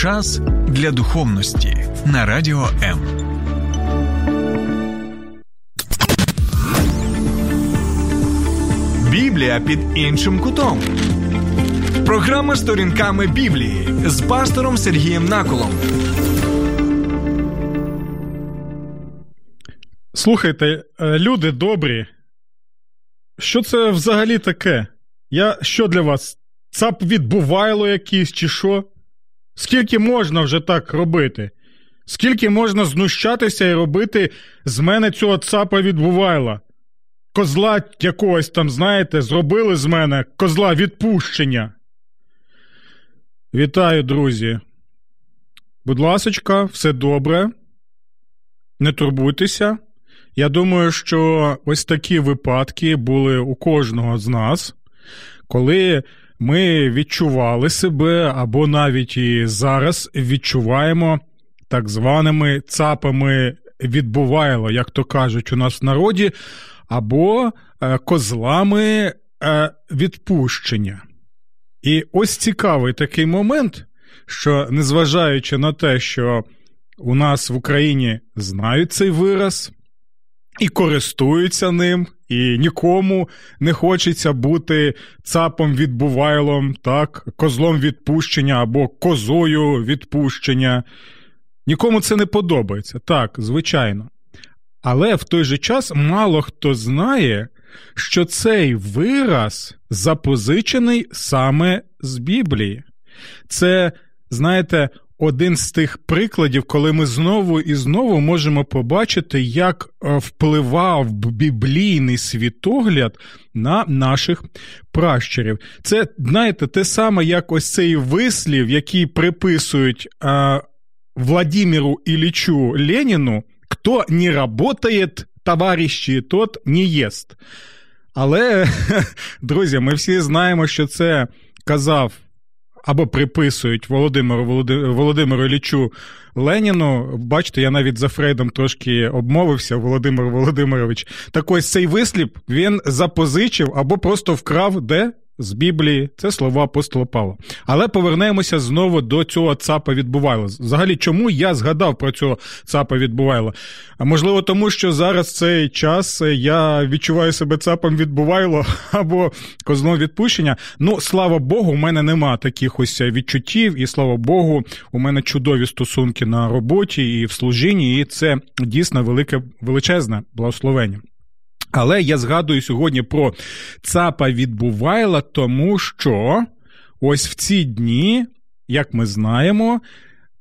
Час для духовності на радіо М. Біблія під іншим кутом. Програма сторінками Біблії з пастором Сергієм Наколом. Слухайте, е, люди добрі. Що це взагалі таке? Я що для вас? Цап відбувайло якийсь чи що? Скільки можна вже так робити? Скільки можна знущатися і робити з мене цього цапа відбувайла? Козла якогось там, знаєте, зробили з мене козла відпущення. Вітаю, друзі. Будь ласочка, все добре. Не турбуйтеся. Я думаю, що ось такі випадки були у кожного з нас, коли ми відчували себе, або навіть і зараз відчуваємо так званими цапами відбувайло, як то кажуть у нас в народі, або е, козлами е, відпущення. І ось цікавий такий момент, що незважаючи на те, що у нас в Україні знають цей вираз і користуються ним, і нікому не хочеться бути цапом відбувайлом, так, козлом відпущення або козою відпущення. Нікому це не подобається, так, звичайно. Але в той же час мало хто знає, що цей вираз запозичений саме з Біблії. Це, знаєте, один з тих прикладів, коли ми знову і знову можемо побачити, як е, впливав біблійний світогляд на наших пращурів. Це, знаєте, те саме, як ось цей вислів, який приписують а, е, Владимиру Іллічу Леніну, хто не працює, товариші, тот не єст. Але, друзі, ми всі знаємо, що це казав або приписують Володимиру Володимиру Іллічу Леніну. Бачите, я навіть за Фрейдом трошки обмовився, Володимир Володимирович. Так ось цей вислів він запозичив або просто вкрав де з Біблії, це слова апостола Павла. Але повернемося знову до цього цапа відбувайла. Взагалі, чому я згадав про цього цапа відбувайла? А можливо, тому що зараз цей час я відчуваю себе цапом відбувайло або козлом відпущення. Ну, слава Богу, у мене нема таких ось відчуттів, і слава Богу, у мене чудові стосунки на роботі і в служінні, і це дійсно велике величезне благословення. Але я згадую сьогодні про цапа відбувайла, тому що ось в ці дні, як ми знаємо,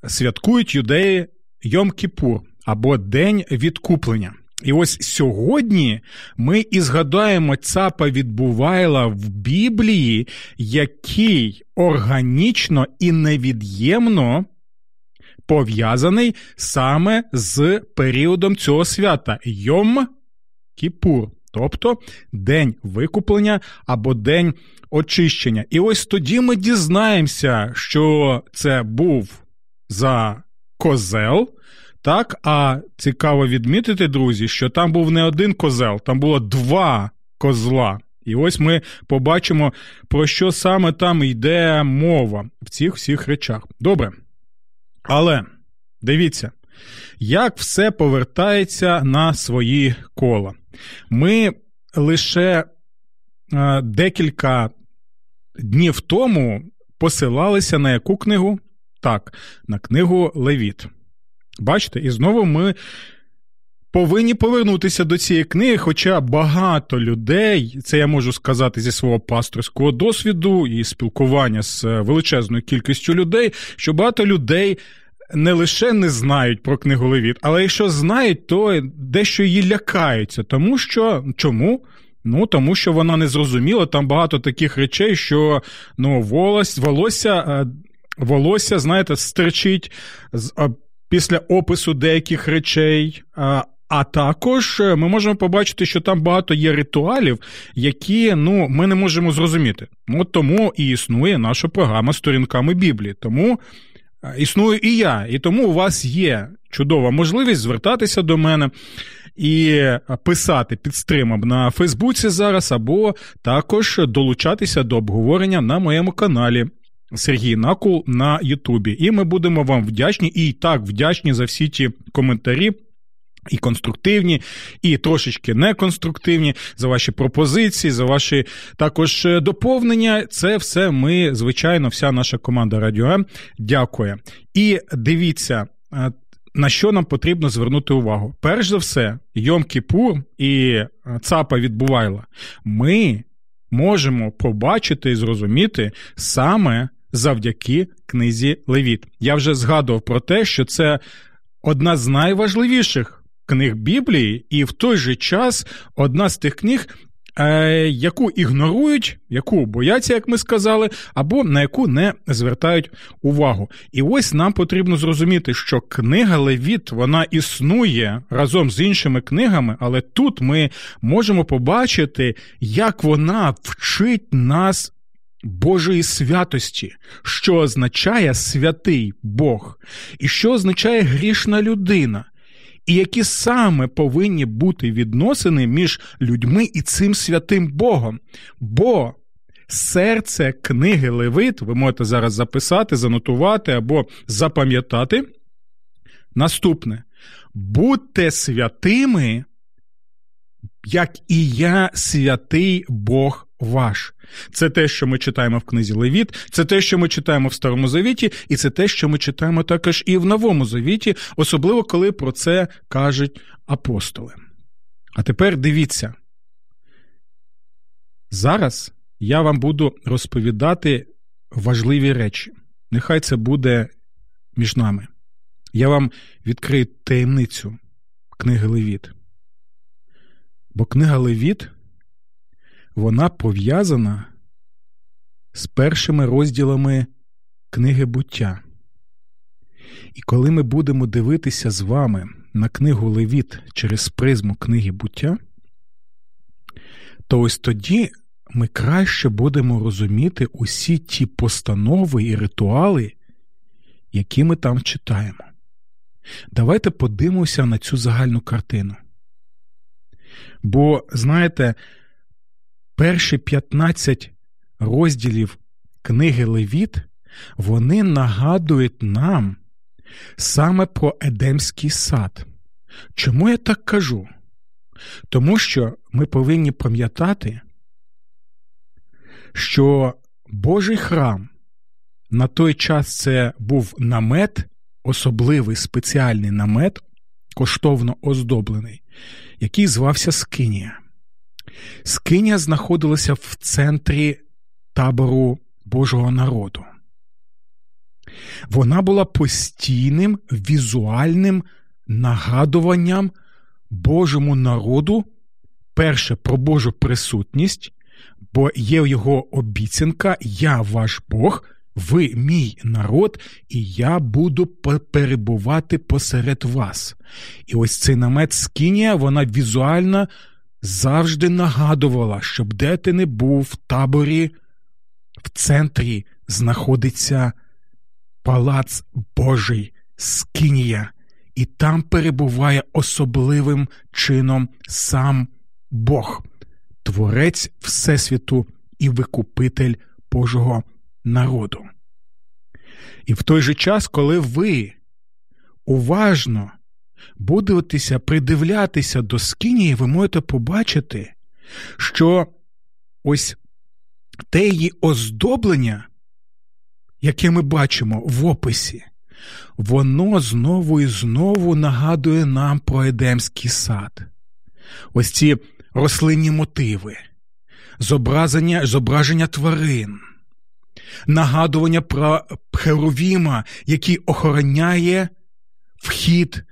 святкують юдеї Йом-Кіпур або День відкуплення. І ось сьогодні ми і згадаємо цапа відбувайла в Біблії, який органічно і невід'ємно пов'язаний саме з періодом цього свята Йом Кіпур, тобто День викуплення або День очищення. І ось тоді ми дізнаємося, що це був за козел. Так, а цікаво відмітити, друзі, що там був не один козел, там було два козла. І ось ми побачимо, про що саме там йде мова в цих всіх речах. Добре. Але дивіться, як все повертається на свої кола. Ми лише е, декілька днів тому посилалися на яку книгу? Так, на книгу Левіт. Бачите, і знову ми повинні повернутися до цієї книги, хоча багато людей, це я можу сказати зі свого пасторського досвіду і спілкування з величезною кількістю людей, що багато людей не лише не знають про книгу Левіт, але якщо знають, то дещо її лякаються. Тому що чому? Ну, тому що вона не зрозуміла, там багато таких речей, що ну, волос, волосся, е, волосся, знаєте, стерчить після опису деяких речей. А також е, ми можемо побачити, що там багато є ритуалів, які ну, ми не можемо зрозуміти. От тому і існує наша програма сторінками Біблії. Тому існую і я, і тому у вас є чудова можливість звертатися до мене і писати під стримом на Фейсбуці зараз, або також долучатися до обговорення на моєму каналі. Сергій Накул на Ютубі. І ми будемо вам вдячні і так вдячні за всі ті коментарі. І конструктивні, і трошечки неконструктивні за ваші пропозиції, за ваші також е, доповнення. Це все ми, звичайно, вся наша команда Радіо М дякує. І дивіться, е, на що нам потрібно звернути увагу. Перш за все, Йом Кіпур і е, ЦАПа від Бувайла. Ми можемо побачити і зрозуміти саме завдяки книзі Левіт. Я вже згадував про те, що це одна з найважливіших книг Біблії, і в той же час одна з тих книг, е, яку ігнорують, яку бояться, як ми сказали, або на яку не звертають увагу. І ось нам потрібно зрозуміти, що книга Левіт вона існує разом з іншими книгами, але тут ми можемо побачити, як вона вчить нас. Божої святості, що означає святий Бог, і що означає грішна людина, і які саме повинні бути відносини між людьми і цим святим Богом. Бо серце книги Левит, ви можете зараз записати, занотувати або запам'ятати. Наступне. Будьте святими, як і я святий Бог ваш. Це те, що ми читаємо в книзі Левіт, це те, що ми читаємо в Старому Завіті, і це те, що ми читаємо також і в Новому Завіті, особливо коли про це кажуть апостоли. А тепер дивіться. Зараз я вам буду розповідати важливі речі. Нехай це буде між нами. Я вам відкрию таємницю книги Левіт. Бо книга Левіт вона пов'язана з першими розділами книги буття. І коли ми будемо дивитися з вами на книгу Левіт через призму книги буття, то ось тоді ми краще будемо розуміти усі ті постанови і ритуали, які ми там читаємо. Давайте подивимося на цю загальну картину. Бо, знаєте, перші 15 розділів книги Левіт, вони нагадують нам саме про Едемський сад. Чому я так кажу? Тому що ми повинні пам'ятати, що Божий храм на той час це був намет, особливий спеціальний намет, коштовно оздоблений, який звався Скинія. Скиня знаходилася в центрі табору Божого народу. Вона була постійним візуальним нагадуванням Божому народу, перше про Божу присутність, бо є його обіцянка Я ваш Бог, ви мій народ, і я буду перебувати посеред вас. І ось цей намет Скинія, вона візуально завжди нагадувала, щоб де ти не був в таборі, в центрі знаходиться палац Божий Скинія, і там перебуває особливим чином сам Бог, Творець Всесвіту і Викупитель Божого народу. І в той же час, коли ви уважно будетеся придивлятися до скинії, ви можете побачити, що ось те її оздоблення, яке ми бачимо в описі, воно знову і знову нагадує нам про Едемський сад. Ось ці рослинні мотиви, зображення, зображення тварин, нагадування про Херовіма, який охороняє вхід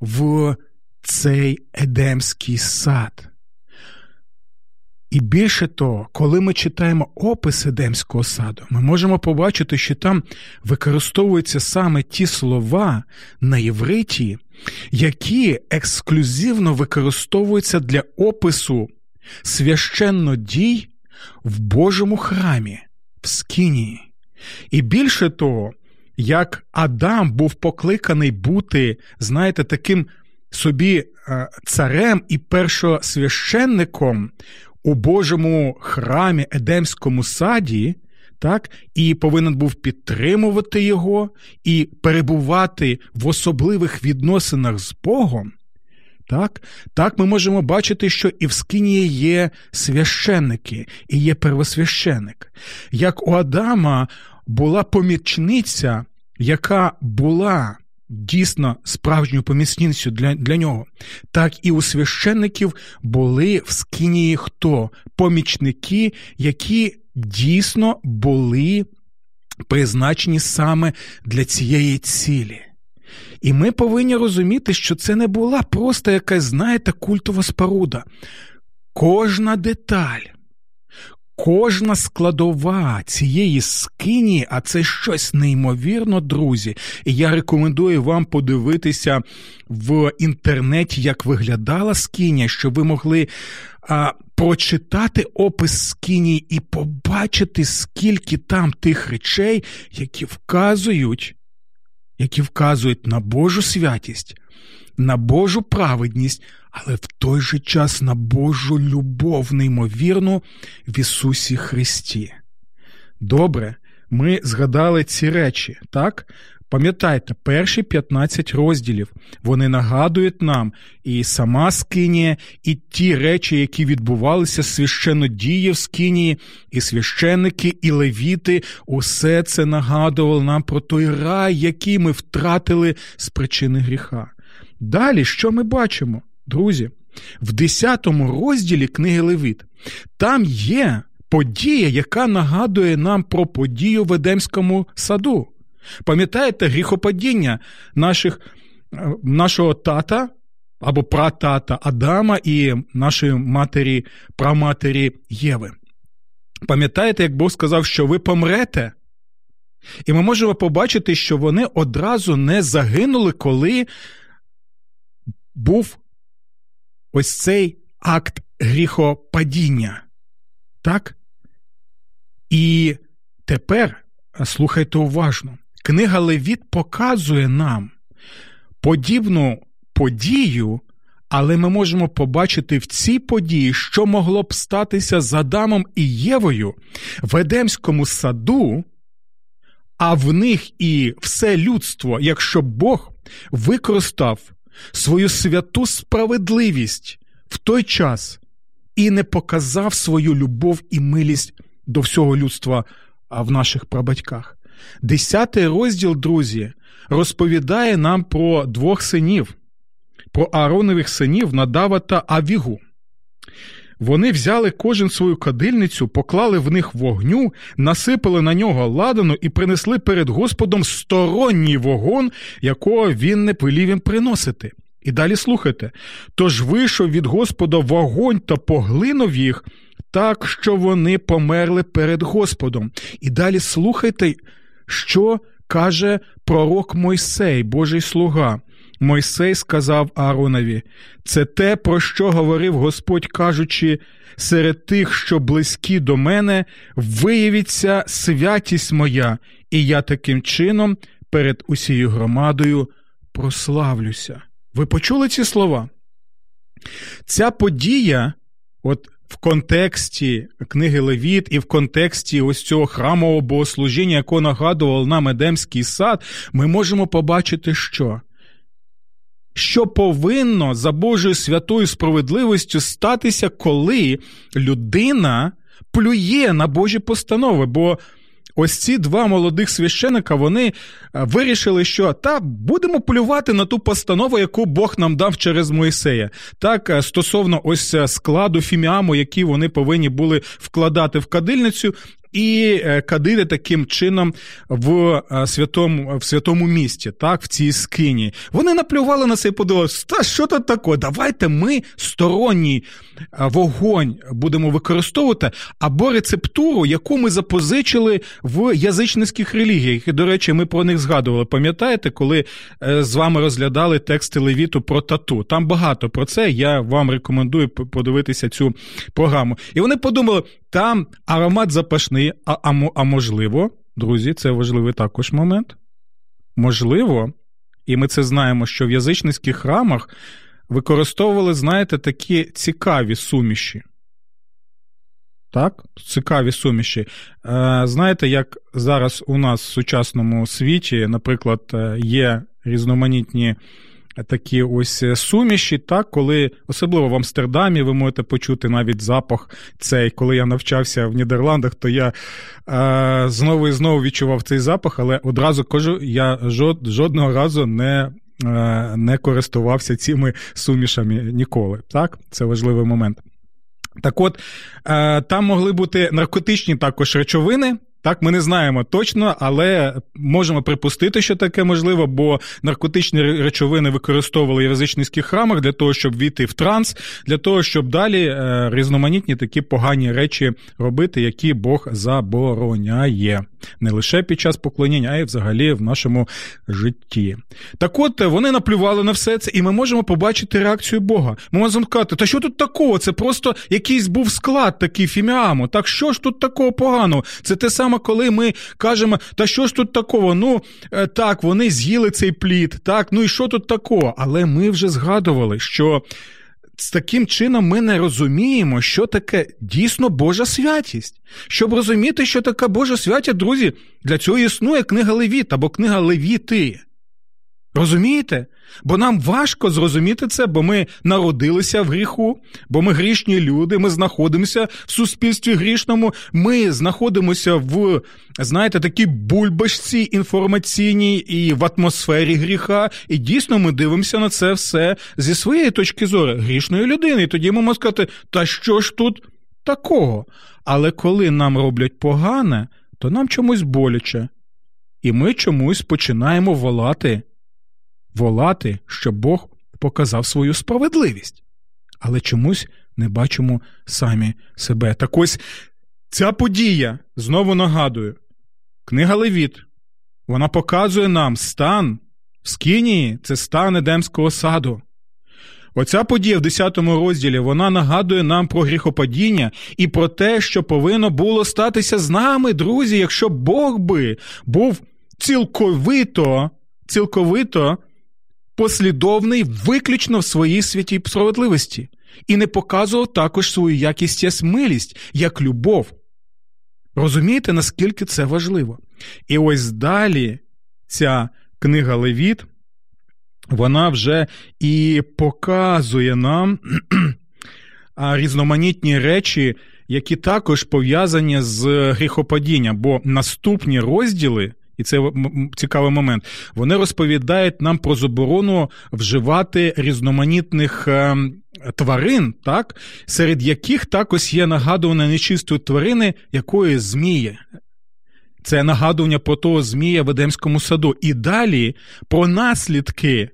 в цей Едемський сад. І більше того, коли ми читаємо опис Едемського саду, ми можемо побачити, що там використовуються саме ті слова на євриті, які ексклюзивно використовуються для опису священнодій в Божому храмі, в Скинії. І більше того, як Адам був покликаний бути, знаєте, таким собі е, царем і першосвященником у Божому храмі Едемському саді, так, і повинен був підтримувати його і перебувати в особливих відносинах з Богом. Так, так ми можемо бачити, що і в Скинії є священники, і є первосвященик. Як у Адама була помічниця, яка була дійсно справжньою помісницю для для нього, так і у священників були в Скинії хто? Помічники, які дійсно були призначені саме для цієї цілі. І ми повинні розуміти, що це не була просто якась, знаєте, культова споруда. Кожна деталь, кожна складова цієї скині, а це щось неймовірно, друзі. І я рекомендую вам подивитися в інтернеті, як виглядала скиня, щоб ви могли а, прочитати опис скині і побачити, скільки там тих речей, які вказують які вказують на Божу святість, на Божу праведність, але в той же час на Божу любов, неймовірну в Ісусі Христі. Добре, ми згадали ці речі, так? Пам'ятайте, перші 15 розділів вони нагадують нам і сама Скинія, і ті речі, які відбувалися священнодії в Скинії, і священники, і левіти, усе це нагадувало нам про той рай, який ми втратили з причини гріха. Далі, що ми бачимо, друзі? В 10 розділі книги Левіт там є подія, яка нагадує нам про подію в Едемському саду. Пам'ятаєте гріхопадіння наших, е, нашого тата або пратата Адама і нашої матері, праматері Єви? Пам'ятаєте, як Бог сказав, що ви помрете? І ми можемо побачити, що вони одразу не загинули, коли був ось цей акт гріхопадіння. Так? І тепер слухайте уважно. Книга Левіт показує нам подібну подію, але ми можемо побачити в цій події, що могло б статися з Адамом і Євою в Едемському саду, а в них і все людство, якщо Бог використав свою святу справедливість в той час і не показав свою любов і милість до всього людства в наших прабатьках. Десятий розділ, друзі, розповідає нам про двох синів, про Ааронових синів Надава та Авігу. Вони взяли кожен свою кадильницю, поклали в них вогню, насипали на нього ладану і принесли перед Господом сторонній вогон, якого він не повелів їм приносити. І далі слухайте: тож вийшов від Господа вогонь та поглинув їх, так що вони померли перед Господом. І далі слухайте, що каже пророк Мойсей, Божий слуга. Мойсей сказав Ааронові, це те, про що говорив Господь, кажучи, серед тих, що близькі до мене, виявиться святість моя, і я таким чином перед усією громадою прославлюся. Ви почули ці слова? Ця подія, от в контексті книги Левіт і в контексті ось цього храмового богослужіння, якого нагадував нам Едемський сад, ми можемо побачити, що. Що повинно за Божою святою справедливістю статися, коли людина плює на Божі постанови? Бо ось ці два молодих священика вони е, вирішили, що та будемо полювати на ту постанову, яку Бог нам дав через Моїсея. Так, е, стосовно ось е, складу фіміаму, який вони повинні були вкладати в кадильницю, і е, кадити таким чином в е, святому в святому місті, так, в цій скині. Вони наплювали на це і подивилися, та що тут таке? Давайте ми сторонній е, вогонь будемо використовувати або рецептуру, яку ми запозичили в язичницьких релігіях. І, до речі, ми про них згадували. Пам'ятаєте, коли з вами розглядали тексти Левіту про тату? Там багато про це. Я вам рекомендую подивитися цю програму. І вони подумали, там аромат запашний не а, а, а можливо, друзі, це важливий також момент. Можливо, і ми це знаємо, що в язичницьких храмах використовували, знаєте, такі цікаві суміші. Так, цікаві суміші. Е, знаєте, як зараз у нас в сучасному світі, наприклад, е, є різноманітні такі ось суміші, так, коли, особливо в Амстердамі, ви можете почути навіть запах цей. Коли я навчався в Нідерландах, то я е, знову і знову відчував цей запах, але одразу кажу, я жод, жодного разу не. Не користувався цими сумішами ніколи. Так, це важливий момент. Так от, е, там могли бути наркотичні також речовини. Так, ми не знаємо точно, але можемо припустити, що таке можливо, бо наркотичні речовини використовували в язичницьких храмах для того, щоб війти в транс, для того, щоб далі е, різноманітні такі погані речі робити, які Бог забороняє не лише під час поклоніння, а й взагалі в нашому житті. Так от вони наплювали на все це, і ми можемо побачити реакцію Бога. Ми можемо сказати, та що тут такого? Це просто якийсь був склад такий фіміамо. Так що ж тут такого поганого? Це те саме, коли ми кажемо, та що ж тут такого? Ну е, так, вони з'їли цей плід, так, ну і що тут такого? Але ми вже згадували, що з таким чином ми не розуміємо, що таке дійсно Божа святість. Щоб розуміти, що таке Божа святість, друзі, для цього існує книга Левіт або книга Левіти. Розумієте? Бо нам важко зрозуміти це, бо ми народилися в гріху, бо ми грішні люди, ми знаходимося в суспільстві грішному, ми знаходимося в, знаєте, такій бульбашці інформаційній і в атмосфері гріха. І дійсно ми дивимося на це все зі своєї точки зору грішної людини. І тоді ми можемо сказати, та що ж тут такого? Але коли нам роблять погане, то нам чомусь боляче. І ми чомусь починаємо волати волати, щоб Бог показав свою справедливість, але чомусь не бачимо самі себе. Так ось ця подія, знову нагадую, книга Левіт, вона показує нам стан в Скинії, це стан Едемського саду. Оця подія в 10 розділі вона нагадує нам про гріхопадіння і про те, що повинно було статися з нами, друзі, якщо Бог би був цілковито, цілковито послідовний виключно в своїй святій справедливості і не показував також свою якість милість, як любов. Розумієте, наскільки це важливо? І ось далі ця книга Левіт, вона вже і показує нам різноманітні речі, які також пов'язані з гріхопадінням, бо наступні розділи і це цікавий момент. Вони розповідають нам про заборону вживати різноманітних е, тварин, так, серед яких також є нагадування нечистої тварини, якої змії. Це нагадування про того змія в Едемському саду. І далі про наслідки.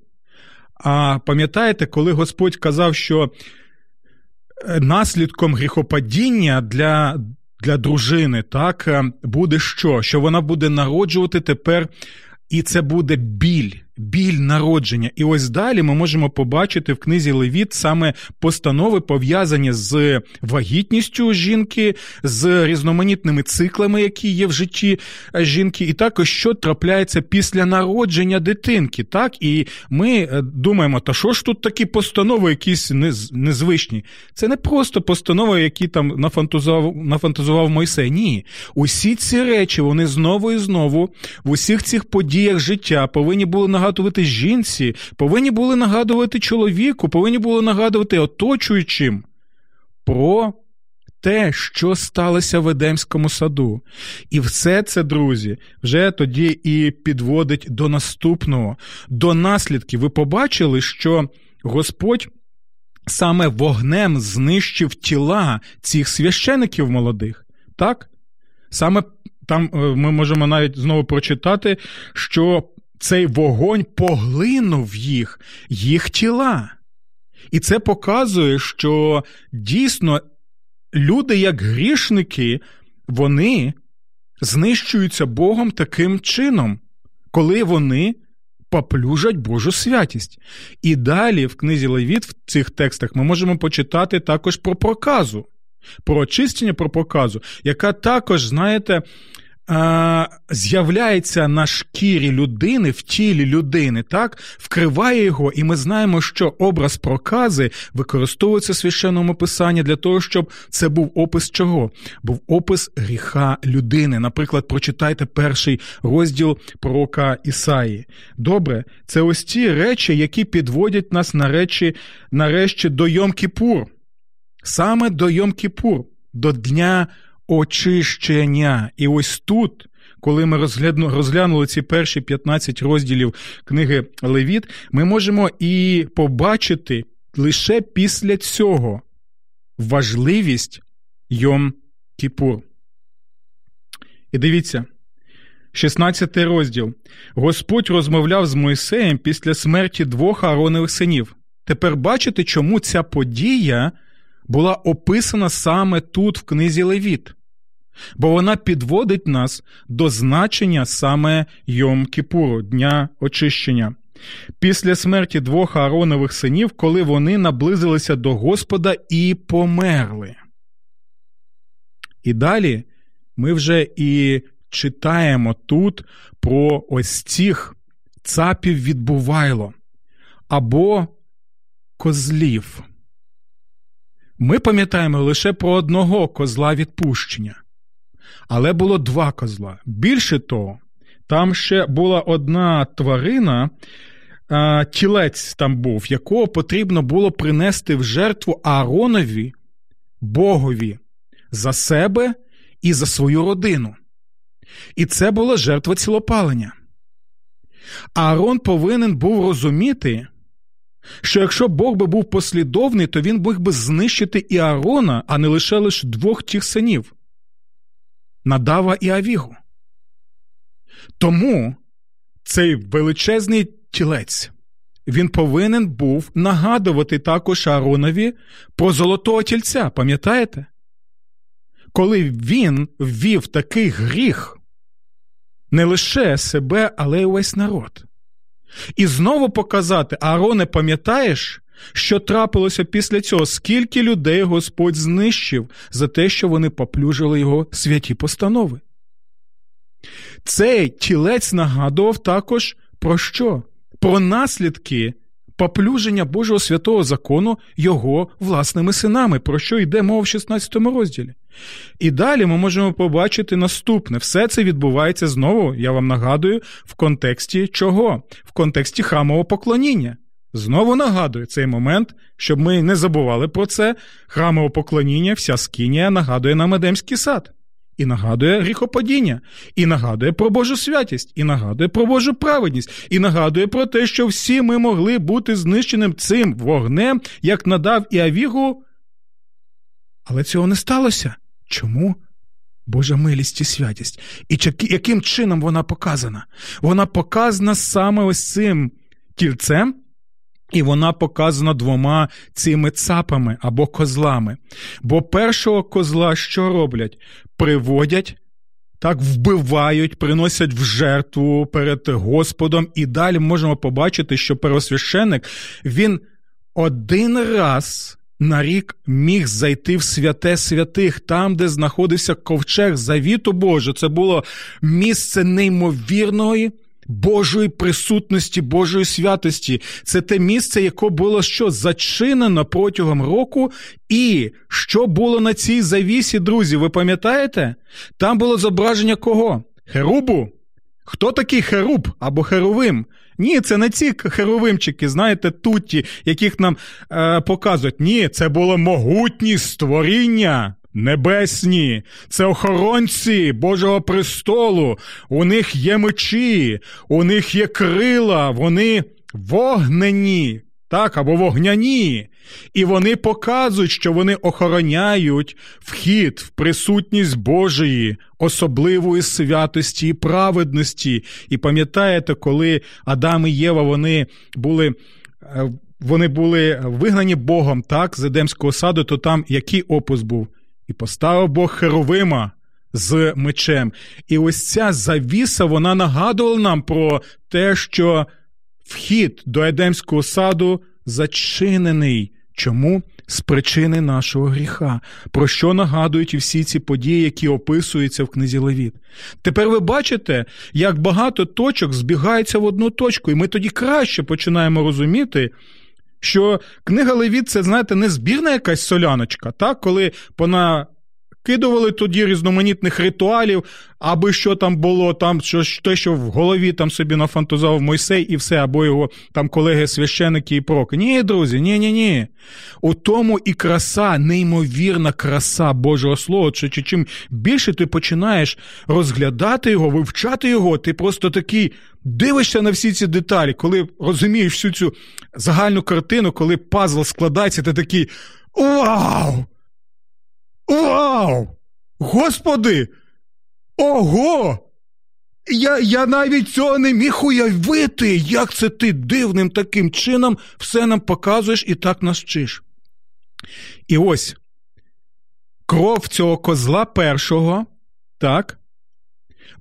А пам'ятаєте, коли Господь казав, що е, наслідком гріхопадіння для для дружини, так е, буде що? Що вона буде народжувати тепер, і це буде біль біль народження. І ось далі ми можемо побачити в книзі Левіт саме постанови пов'язані з вагітністю жінки, з різноманітними циклами, які є в житті жінки, і також що трапляється після народження дитинки. Так, і ми е, думаємо, та що ж тут такі постанови, якісь незвичні? Це не просто постанови, які там нафантазував, нафантазував Мойсей. Ні, усі ці речі вони знову і знову в усіх цих подіях життя повинні були нагадувати нагадувати жінці, повинні були нагадувати чоловіку, повинні були нагадувати оточуючим про те, що сталося в Едемському саду. І все це, друзі, вже тоді і підводить до наступного, до наслідків. Ви побачили, що Господь. Саме вогнем знищив тіла цих священиків молодих, так? Саме там е, ми можемо навіть знову прочитати, що цей вогонь поглинув їх, їх тіла. І це показує, що дійсно люди, як грішники, вони знищуються Богом таким чином, коли вони поплюжать Божу святість. І далі в книзі Левіт, в цих текстах, ми можемо почитати також про проказу, про очищення про проказу, яка також, знаєте, а, з'являється на шкірі людини, в тілі людини, так, вкриває його, і ми знаємо, що образ прокази використовується в священному писанні для того, щоб це був опис чого? Був опис гріха людини. Наприклад, прочитайте перший розділ пророка Ісаї. Добре, це ось ті речі, які підводять нас на речі, нарешті до Йом-Кіпур. Саме до Йом-Кіпур, до Дня очищення. І ось тут, коли ми розглянули ці перші 15 розділів книги Левіт, ми можемо і побачити лише після цього важливість Йом Кіпур. І дивіться. 16 розділ. Господь розмовляв з Мойсеєм після смерті двох Ааронових синів. Тепер бачите, чому ця подія була описана саме тут, в книзі Левіт, бо вона підводить нас до значення саме Йом Кіпуру, Дня очищення. Після смерті двох Ааронових синів, коли вони наблизилися до Господа і померли. І далі ми вже і читаємо тут про ось цих цапів відбувайло або козлів. Ми пам'ятаємо лише про одного козла відпущення, але було два козла. Більше того, там ще була одна тварина, тілець там був, якого потрібно було принести в жертву Ааронові, Богові, за себе і за свою родину. І це була жертва цілопалення. Аарон повинен був розуміти, що якщо Бог би був послідовний, то він міг би знищити і Аарона, а не лише лише двох тих синів Надава і Авігу. Тому цей величезний тілець він повинен був нагадувати також Ааронові про золотого тільця, пам'ятаєте? Коли він ввів такий гріх не лише себе, але й увесь народ. І знову показати, Аароне, пам'ятаєш, що трапилося після цього, скільки людей Господь знищив за те, що вони поплюжили його святі постанови. Цей тілець нагадував також про що? Про наслідки поплюження Божого святого закону його власними синами, про що йде мова в 16 розділі. І далі ми можемо побачити наступне: все це відбувається знову, я вам нагадую, в контексті чого? В контексті храмового поклоніння. Знову нагадую цей момент, щоб ми не забували про це. Храмове поклоніння, вся скинія нагадує нам Едемський сад, і нагадує гріхопадіння, і нагадує про Божу святість, і нагадує про Божу праведність, і нагадує про те, що всі ми могли бути знищеним цим вогнем, як надав і Авігу. Але цього не сталося. Чому? Божа милість і святість. І яким чином вона показана? Вона показана саме ось цим тільцем, і вона показана двома цими цапами або козлами. Бо першого козла що роблять? Приводять. Так вбивають, приносять в жертву перед Господом, і далі можемо побачити, що первосвященник він один раз на рік міг зайти в святе святих, там, де знаходився ковчег завіту Божу. Це було місце неймовірної. Божої присутності, Божої святості. Це те місце, яке було що зачинено протягом року, і що було на цій завісі, друзі, ви пам'ятаєте? Там було зображення кого? Херубу? Хто такий херуб або херовим? Ні, це не ці херовимчики, знаєте, тутті, яких нам е, показують. Ні, це було могутні створіння. Небесні, це охоронці Божого престолу, у них є мечі, у них є крила, вони вогнені, так, або вогняні, і вони показують, що вони охороняють вхід в присутність Божої, особливої святості і праведності. І пам'ятаєте, коли Адам і Єва вони були. Е, вони були вигнані Богом так, з Едемського саду, то там який опус був? І поставив Бог Херовима з мечем. І ось ця завіса вона нагадувала нам про те, що вхід до Едемського саду зачинений. Чому? з причини нашого гріха, про що нагадують всі ці події, які описуються в книзі Левіт. Тепер ви бачите, як багато точок збігаються в одну точку, і ми тоді краще починаємо розуміти. Що книга Левіт це, знаєте, не збірна якась соляночка, так? коли пона Кидували тоді різноманітних ритуалів, аби що там було, там що, те, що в голові там собі нафантазував Мойсей і все, або його там колеги священики і проки. Ні, друзі, ні, ні, ні. У тому і краса, неймовірна краса Божого Слова. Чи, чи чим більше ти починаєш розглядати його, вивчати його, ти просто такий дивишся на всі ці деталі, коли розумієш всю цю загальну картину, коли пазл складається, ти такий вау! Вау! Господи! Ого! Я я навіть цього не міг уявити, як це ти дивним таким чином все нам показуєш і так нас вчиш. І ось кров цього козла першого, так,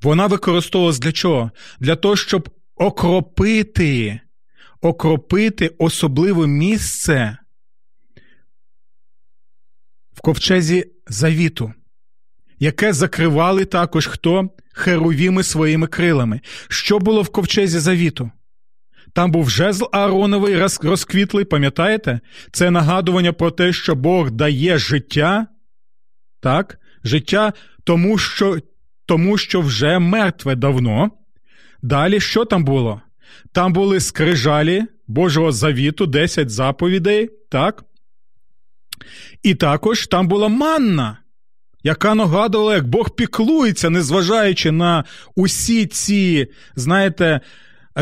вона використовувалась для чого? Для того, щоб окропити, окропити особливе місце в ковчезі завіту, яке закривали також хто херовіми своїми крилами. Що було в ковчезі завіту? Там був жезл Аароновий розквітлий, пам'ятаєте? Це нагадування про те, що Бог дає життя, так? життя тому, що тому, що вже мертве давно. Далі що там було? Там були скрижалі Божого завіту, 10 заповідей, так? І також там була манна, яка нагадувала, як Бог піклується, незважаючи на усі ці, знаєте,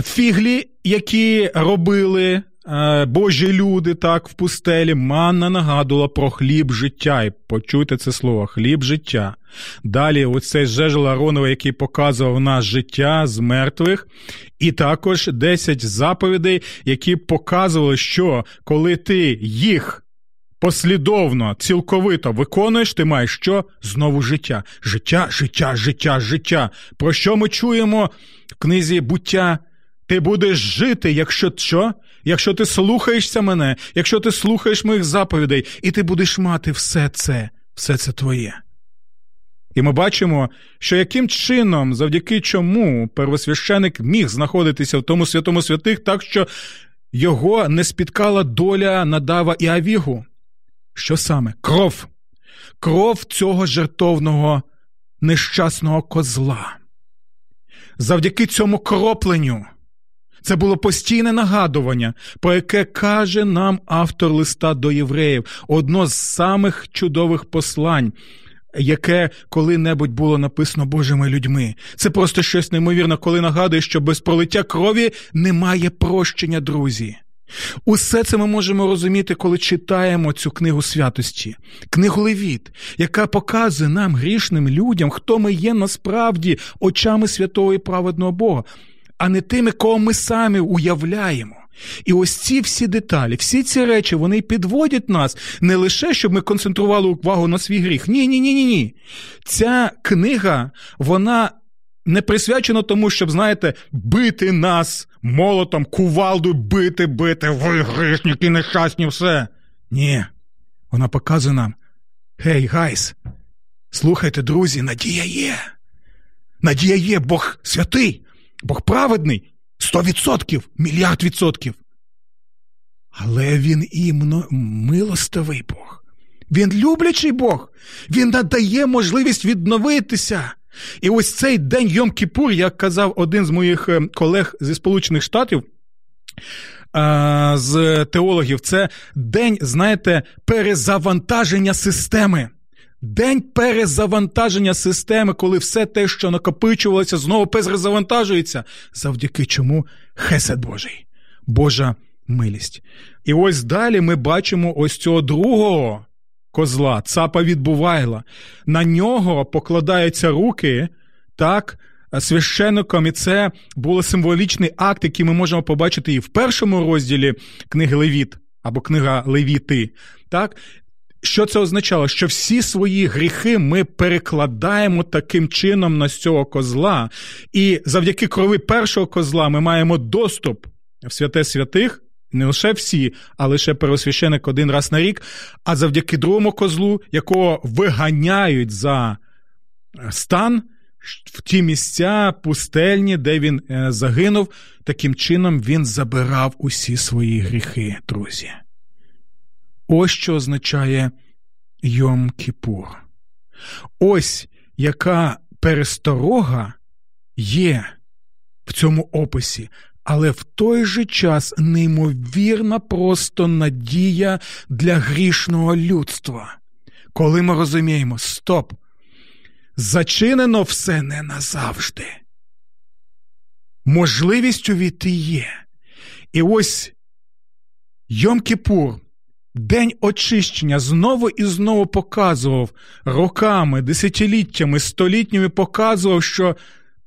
фіглі, які робили е, Божі люди так в пустелі. Манна нагадувала про хліб життя. І почуйте це слово хліб життя. Далі, оцей жежел Аронова, який показував нас життя з мертвих, і також 10 заповідей, які показували, що коли ти їх послідовно, цілковито виконуєш, ти маєш що? Знову життя. Життя, життя, життя, життя. Про що ми чуємо в книзі буття? Ти будеш жити, якщо що? Якщо ти слухаєшся мене, якщо ти слухаєш моїх заповідей, і ти будеш мати все це, все це твоє. І ми бачимо, що яким чином, завдяки чому первосвященик міг знаходитися в тому святому святих, так що його не спіткала доля надава і авігу. Що саме? Кров. Кров цього жертовного нещасного козла. Завдяки цьому кропленню. Це було постійне нагадування, про яке каже нам автор листа до євреїв, одно з самих чудових послань, яке коли-небудь було написано Божими людьми. Це просто щось неймовірне, коли нагадує, що без пролиття крові немає прощення, друзі. Усе це ми можемо розуміти, коли читаємо цю книгу святості, книгу Левіт, яка показує нам, грішним людям, хто ми є насправді очами святого і праведного Бога, а не тими, кого ми самі уявляємо. І ось ці всі деталі, всі ці речі, вони підводять нас не лише, щоб ми концентрували увагу на свій гріх. Ні, ні, ні, ні, ні. Ця книга, вона не присвячено тому, щоб, знаєте, бити нас молотом, кувалдою, бити, бити, ви грішники, нещасні, все. Ні. Вона показує нам: hey, guys, слухайте, друзі, надія є. Надія є, Бог святий, Бог праведний, сто відсотків, мільярд відсотків. Але він іменно милостивий Бог. Він люблячий Бог, він надає можливість відновитися. І ось цей день Йом Кіпур, як казав один з моїх е, колег зі Сполучених Штатів. З теологів, це день, знаєте, перезавантаження системи. День перезавантаження системи, коли все те, що накопичувалося, знову перезавантажується, завдяки чому хесед Божий, Божа милість. І ось далі ми бачимо ось цього другого козла, цапа від Бувайла. На нього покладаються руки, так, священником, і це був символічний акт, який ми можемо побачити і в першому розділі книги Левіт або книга Левіти. Так? Що це означало? Що всі свої гріхи ми перекладаємо таким чином на цього козла, і завдяки крови першого козла ми маємо доступ в святе святих Не лише всі, а лише первосвященик один раз на рік, а завдяки другому козлу, якого виганяють за стан в ті місця пустельні, де він е, загинув, таким чином він забирав усі свої гріхи, друзі. Ось що означає Йом Кіпур. Ось яка пересторога є в цьому описі, але в той же час неймовірна просто надія для грішного людства. Коли ми розуміємо, стоп, зачинено все не назавжди. Можливість увійти є. І ось Йом Кіпур, день очищення, знову і знову показував роками, десятиліттями, столітніми показував, що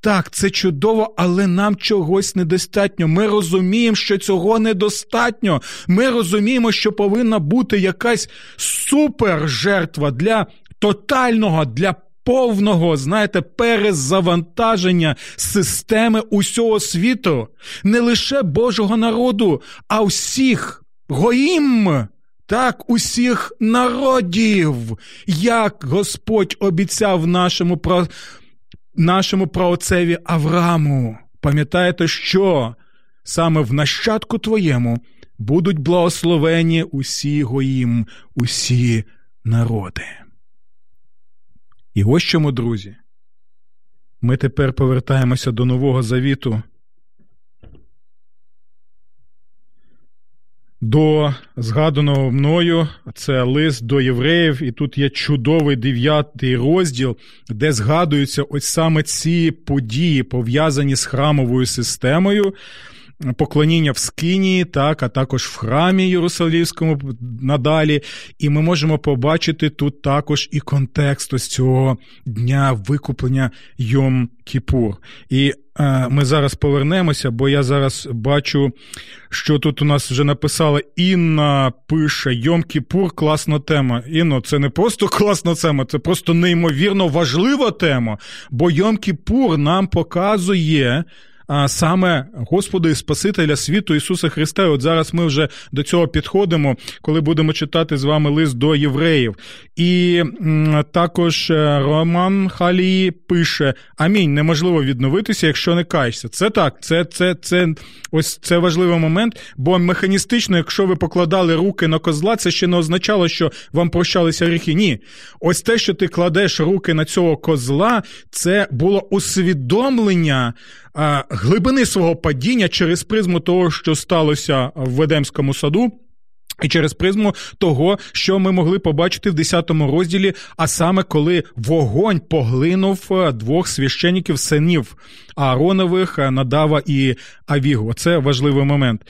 так, це чудово, але нам чогось недостатньо. Ми розуміємо, що цього недостатньо. Ми розуміємо, що повинна бути якась супер жертва для тотального, для повного, знаєте, перезавантаження системи усього світу, не лише Божого народу, а всіх гоїм. Так, усіх народів, як Господь обіцяв нашому про... нашому праотцеві Аврааму. Пам'ятаєте, що саме в нащадку твоєму будуть благословені усі гоїм, усі народи. І ось чому, друзі, ми тепер повертаємося до Нового Завіту, до згаданого мною, це лист до євреїв, і тут є чудовий дев'ятий розділ, де згадуються ось саме ці події, пов'язані з храмовою системою поклоніння в Скинії, так, а також в храмі Єрусалівському надалі. І ми можемо побачити тут також і контекст ось цього дня викуплення Йом Кіпур. І е, ми зараз повернемося, бо я зараз бачу, що тут у нас вже написала Інна пише Йом Кіпур, класна тема. Інно, це не просто класна тема, це просто неймовірно важлива тема. Бо Йом Кіпур нам показує а саме Господа і Спасителя світу Ісуса Христа. От зараз ми вже до цього підходимо, коли будемо читати з вами лист до євреїв. І також е, Роман Халії пише: Амінь, неможливо відновитися, якщо не каєшся. Це так, це це, це ось це важливий момент, бо механістично, якщо ви покладали руки на козла, це ще не означало, що вам прощалися гріхи. Ні. Ось те, що ти кладеш руки на цього козла, це було усвідомлення глибини свого падіння через призму того, що сталося в Ведемському саду. І через призму того, що ми могли побачити в 10 розділі, а саме коли вогонь поглинув е, двох священників синів Ааронових, е, Надава і Авігу. Це важливий момент.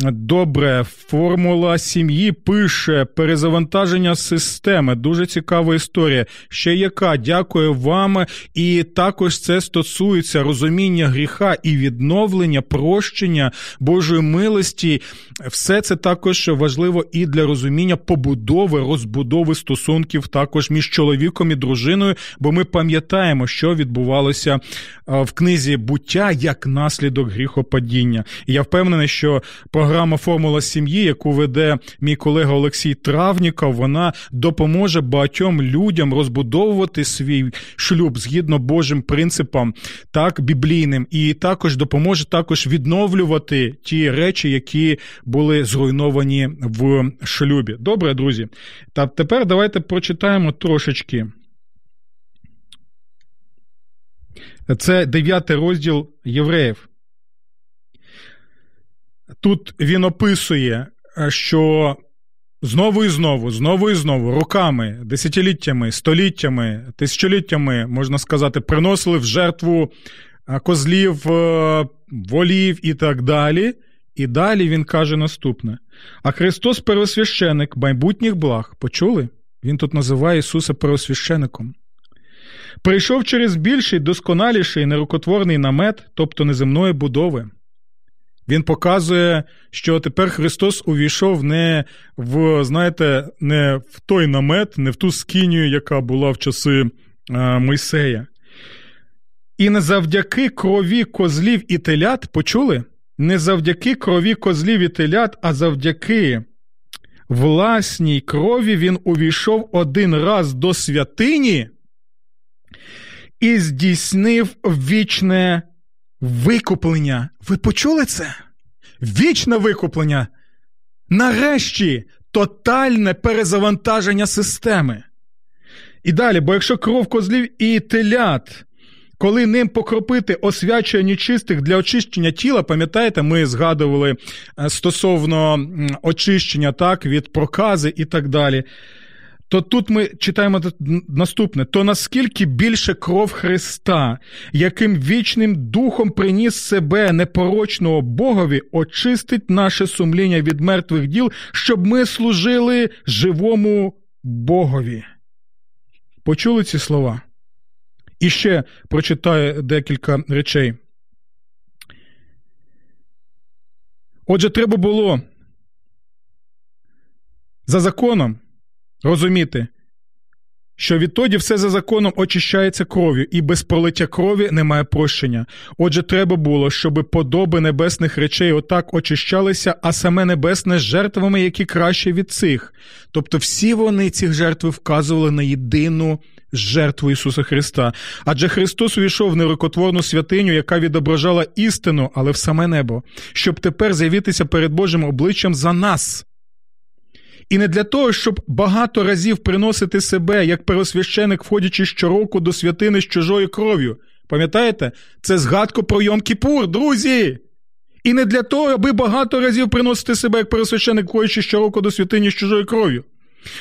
Добре, формула сім'ї пише перезавантаження системи. Дуже цікава історія. Ще яка дякую вам. І також це стосується розуміння гріха і відновлення, прощення Божої милості. Все це також важливо і для розуміння побудови, розбудови стосунків також між чоловіком і дружиною, бо ми пам'ятаємо, що відбувалося в книзі буття як наслідок гріхопадіння. І я впевнений, що програма Формула сім'ї, яку веде мій колега Олексій Травніков, вона допоможе багатьом людям розбудовувати свій шлюб згідно Божим принципам, так біблійним, і також допоможе також відновлювати ті речі, які були зруйновані в шлюбі. Добре, друзі. Та тепер давайте прочитаємо трошечки. Це дев'ятий розділ євреїв. Тут він описує, е, що знову і знову, знову і знову, роками, десятиліттями, століттями, тисячоліттями, можна сказати, приносили в жертву е, козлів, е, волів і так далі. І далі він каже наступне: а Христос первосвященик майбутніх благ, почули? Він тут називає Ісуса первосвящеником. Прийшов через більший, досконаліший нерукотворний намет, тобто неземної будови. Він показує, що тепер Христос увійшов не в, знаєте, не в той намет, не в ту скинію, яка була в часи а, Мойсея. І не завдяки крові козлів і телят почули, не завдяки крові козлів і телят, а завдяки власній крові він увійшов один раз до святині і здійснив вічне викуплення. Ви почули це? Вічне викуплення. Нарешті тотальне перезавантаження системи. І далі, бо якщо кров козлів і телят, коли ним покропити освячує нечистих для очищення тіла, пам'ятаєте, ми згадували е, стосовно очищення так, від прокази і так далі. То тут ми читаємо наступне: то наскільки більше кров Христа, яким вічним духом приніс себе непорочного Богові, очистить наше сумління від мертвих діл, щоб ми служили живому Богові. Почули ці слова? І ще прочитаю декілька речей. Отже, треба було за законом розуміти, що відтоді все за законом очищається кров'ю, і без пролиття крові немає прощення. Отже, треба було, щоб подоби небесних речей отак очищалися, а саме небесне з жертвами, які краще від цих. Тобто всі вони ці жертви вказували на єдину жертву Ісуса Христа. Адже Христос увійшов в нерукотворну святиню, яка відображала істину, але в саме небо, щоб тепер з'явитися перед Божим обличчям за нас. І не для того, щоб багато разів приносити себе як первосвященик, входячи щороку до святини з чужою кров'ю. Пам'ятаєте? Це згадка про Йом Кіпур, друзі! І не для того, аби багато разів приносити себе як первосвященик, входячи щороку до святині з чужою кров'ю.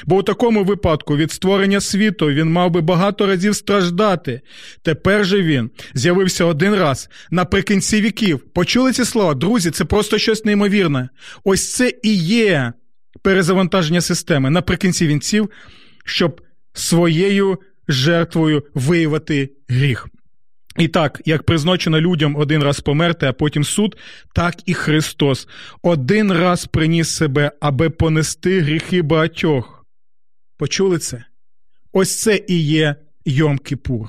Бо у такому випадку від створення світу він мав би багато разів страждати. Тепер же він з'явився один раз наприкінці віків. Почули ці слова? Друзі, це просто щось неймовірне. Ось це і є перезавантаження системи наприкінці вінців, щоб своєю жертвою виявити гріх. І так, як призначено людям один раз померти, а потім суд, так і Христос один раз приніс себе, аби понести гріхи багатьох. Почули це? Ось це і є Йом Кіпур.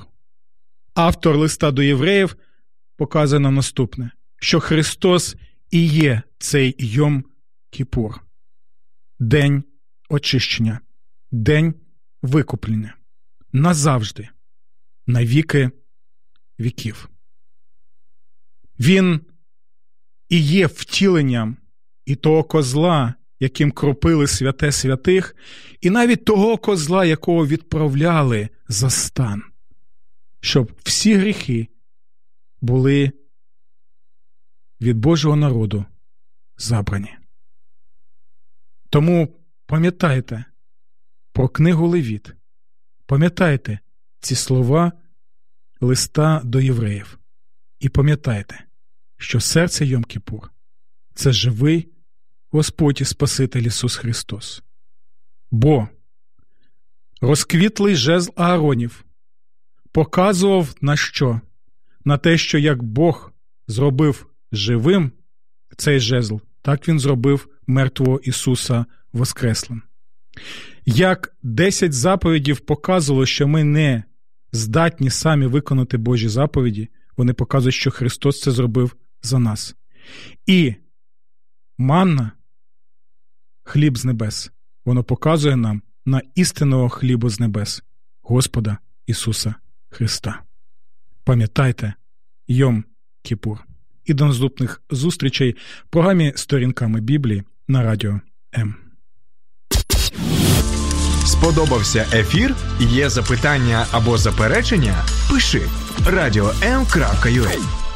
Автор листа до євреїв показує нам наступне: що Христос і є цей Йом Кіпур день очищення, день викуплення назавжди, на віки віків. Він і є втіленням і того козла, яким кропили святе святих, і навіть того козла, якого відправляли за стан, щоб всі гріхи були від Божого народу забрані. Тому пам'ятайте про книгу Левіт, пам'ятайте ці слова листа до євреїв. І пам'ятайте, що серце Йом Кіпур – це живий Господь і Спаситель Ісус Христос. Бо розквітлий жезл Ааронів показував на що? На те, що як Бог зробив живим цей жезл, так Він зробив мертвого Ісуса Воскреслим. Як десять заповідів показувало, що ми не здатні самі виконати Божі заповіді, вони показують, що Христос це зробив за нас. І манна, хліб з небес, воно показує нам на істинного хлібу з небес, Господа Ісуса Христа. Пам'ятайте, Йом Кіпур. І до наступних зустрічей в програмі Сторінками Біблії на радіо М. Сподобався ефір? Є запитання або заперечення? Пиши радіом.ua